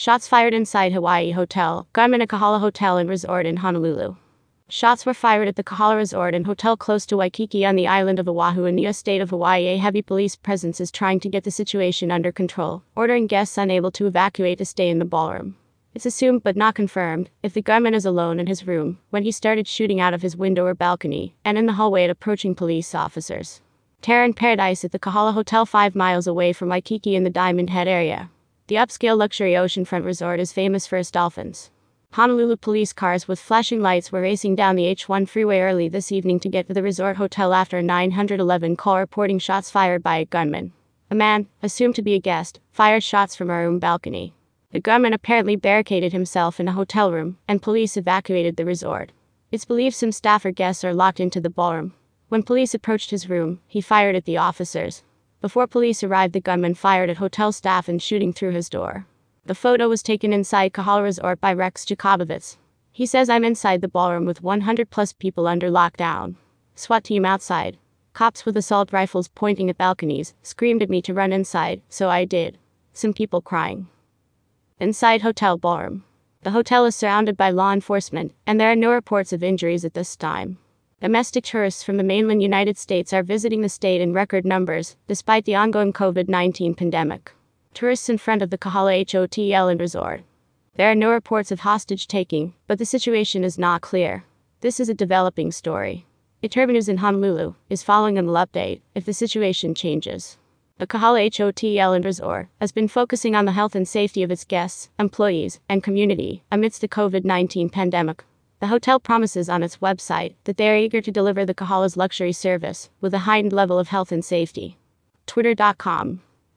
Shots fired inside Hawaii Hotel, Garmin Kahala Hotel and Resort in Honolulu. Shots were fired at the Kahala Resort and Hotel close to Waikiki on the island of Oahu in the US state of Hawaii. A heavy police presence is trying to get the situation under control, ordering guests unable to evacuate to stay in the ballroom. It's assumed but not confirmed if the gunman is alone in his room when he started shooting out of his window or balcony and in the hallway at approaching police officers. Terror in Paradise at the Kahala Hotel 5 miles away from Waikiki in the Diamond Head area. The upscale luxury oceanfront resort is famous for its dolphins. Honolulu police cars with flashing lights were racing down the H1 freeway early this evening to get to the resort hotel after a 911 call reporting shots fired by a gunman. A man, assumed to be a guest, fired shots from a room balcony. The gunman apparently barricaded himself in a hotel room, and police evacuated the resort. It's believed some staff or guests are locked into the ballroom. When police approached his room, he fired at the officers. Before police arrived, the gunman fired at hotel staff and shooting through his door. The photo was taken inside Kahala Resort by Rex Jakubowicz. He says I'm inside the ballroom with 100 plus people under lockdown. SWAT team outside. Cops with assault rifles pointing at balconies screamed at me to run inside, so I did. Some people crying. Inside hotel ballroom. The hotel is surrounded by law enforcement, and there are no reports of injuries at this time. Domestic tourists from the mainland United States are visiting the state in record numbers, despite the ongoing COVID 19 pandemic. Tourists in front of the Kahala Hotel and Resort. There are no reports of hostage taking, but the situation is not clear. This is a developing story. News in Honolulu is following an update if the situation changes. The Kahala Hotel and Resort has been focusing on the health and safety of its guests, employees, and community amidst the COVID 19 pandemic. The hotel promises on its website that they are eager to deliver the Kahala's luxury service with a heightened level of health and safety. Twitter.com